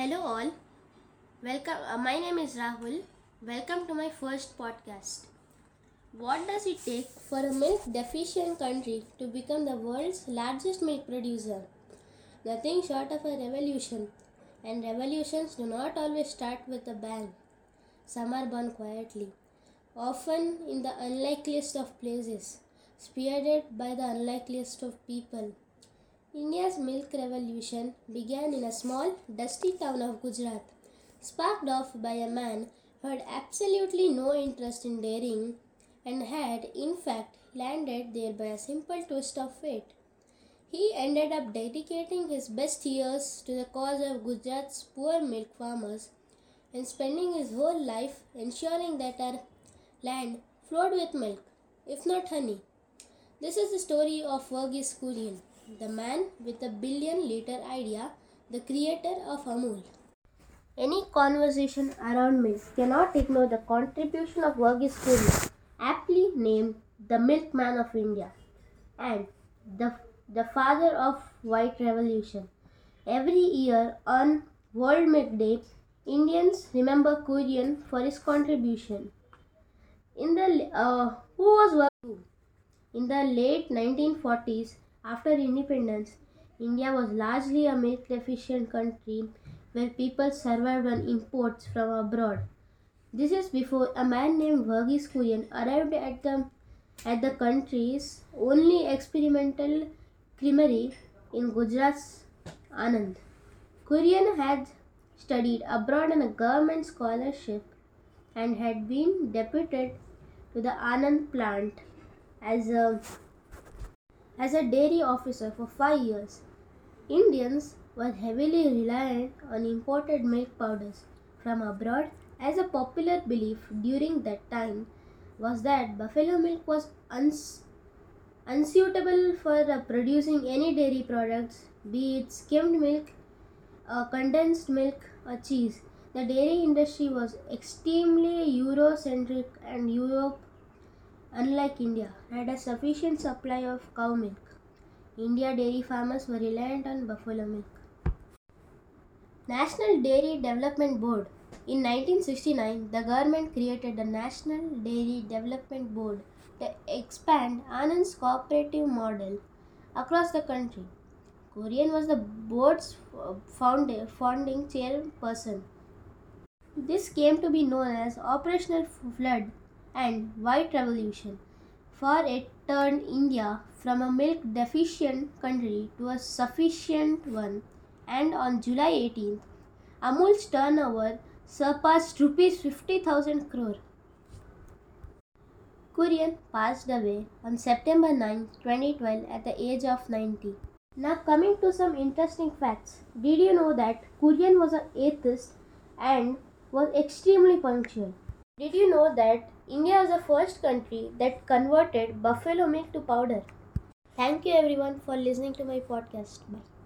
Hello, all. Welcome. Uh, my name is Rahul. Welcome to my first podcast. What does it take for a milk deficient country to become the world's largest milk producer? Nothing short of a revolution. And revolutions do not always start with a bang. Some are born quietly, often in the unlikeliest of places, spearheaded by the unlikeliest of people. India's milk revolution began in a small, dusty town of Gujarat, sparked off by a man who had absolutely no interest in dairying and had, in fact, landed there by a simple twist of fate. He ended up dedicating his best years to the cause of Gujarat's poor milk farmers and spending his whole life ensuring that our land flowed with milk, if not honey. This is the story of Verghese Kurian the man with a billion liter idea, the creator of Amul. Any conversation around milk cannot ignore the contribution of Verghese Kurian, aptly named the milkman of India and the, the father of white revolution. Every year on World Milk Day, Indians remember Kurian for his contribution. In the uh, who was in the late 1940s, after independence, India was largely a milk deficient country where people survived on imports from abroad. This is before a man named Verghese Kurian arrived at the at the country's only experimental creamery in Gujarat's Anand. Kurian had studied abroad on a government scholarship and had been deputed to the Anand plant as a as a dairy officer for five years. Indians were heavily reliant on imported milk powders from abroad as a popular belief during that time was that buffalo milk was uns- unsuitable for uh, producing any dairy products, be it skimmed milk, uh, condensed milk, or cheese. The dairy industry was extremely Eurocentric and Europe unlike India, had a sufficient supply of cow milk. India dairy farmers were reliant on buffalo milk. National Dairy Development Board. In 1969, the government created the National Dairy Development Board to expand Anand's cooperative model across the country. Kurian was the board's founding chairperson. This came to be known as Operational Flood and White Revolution, for it turned India from a milk deficient country to a sufficient one, and on July 18th, Amul's turnover surpassed rupees 50,000 crore. Kurian passed away on September 9, 2012 at the age of 90. Now coming to some interesting facts. Did you know that Kurian was an atheist and was extremely punctual? Did you know that India was the first country that converted buffalo milk to powder? Thank you everyone for listening to my podcast. Bye.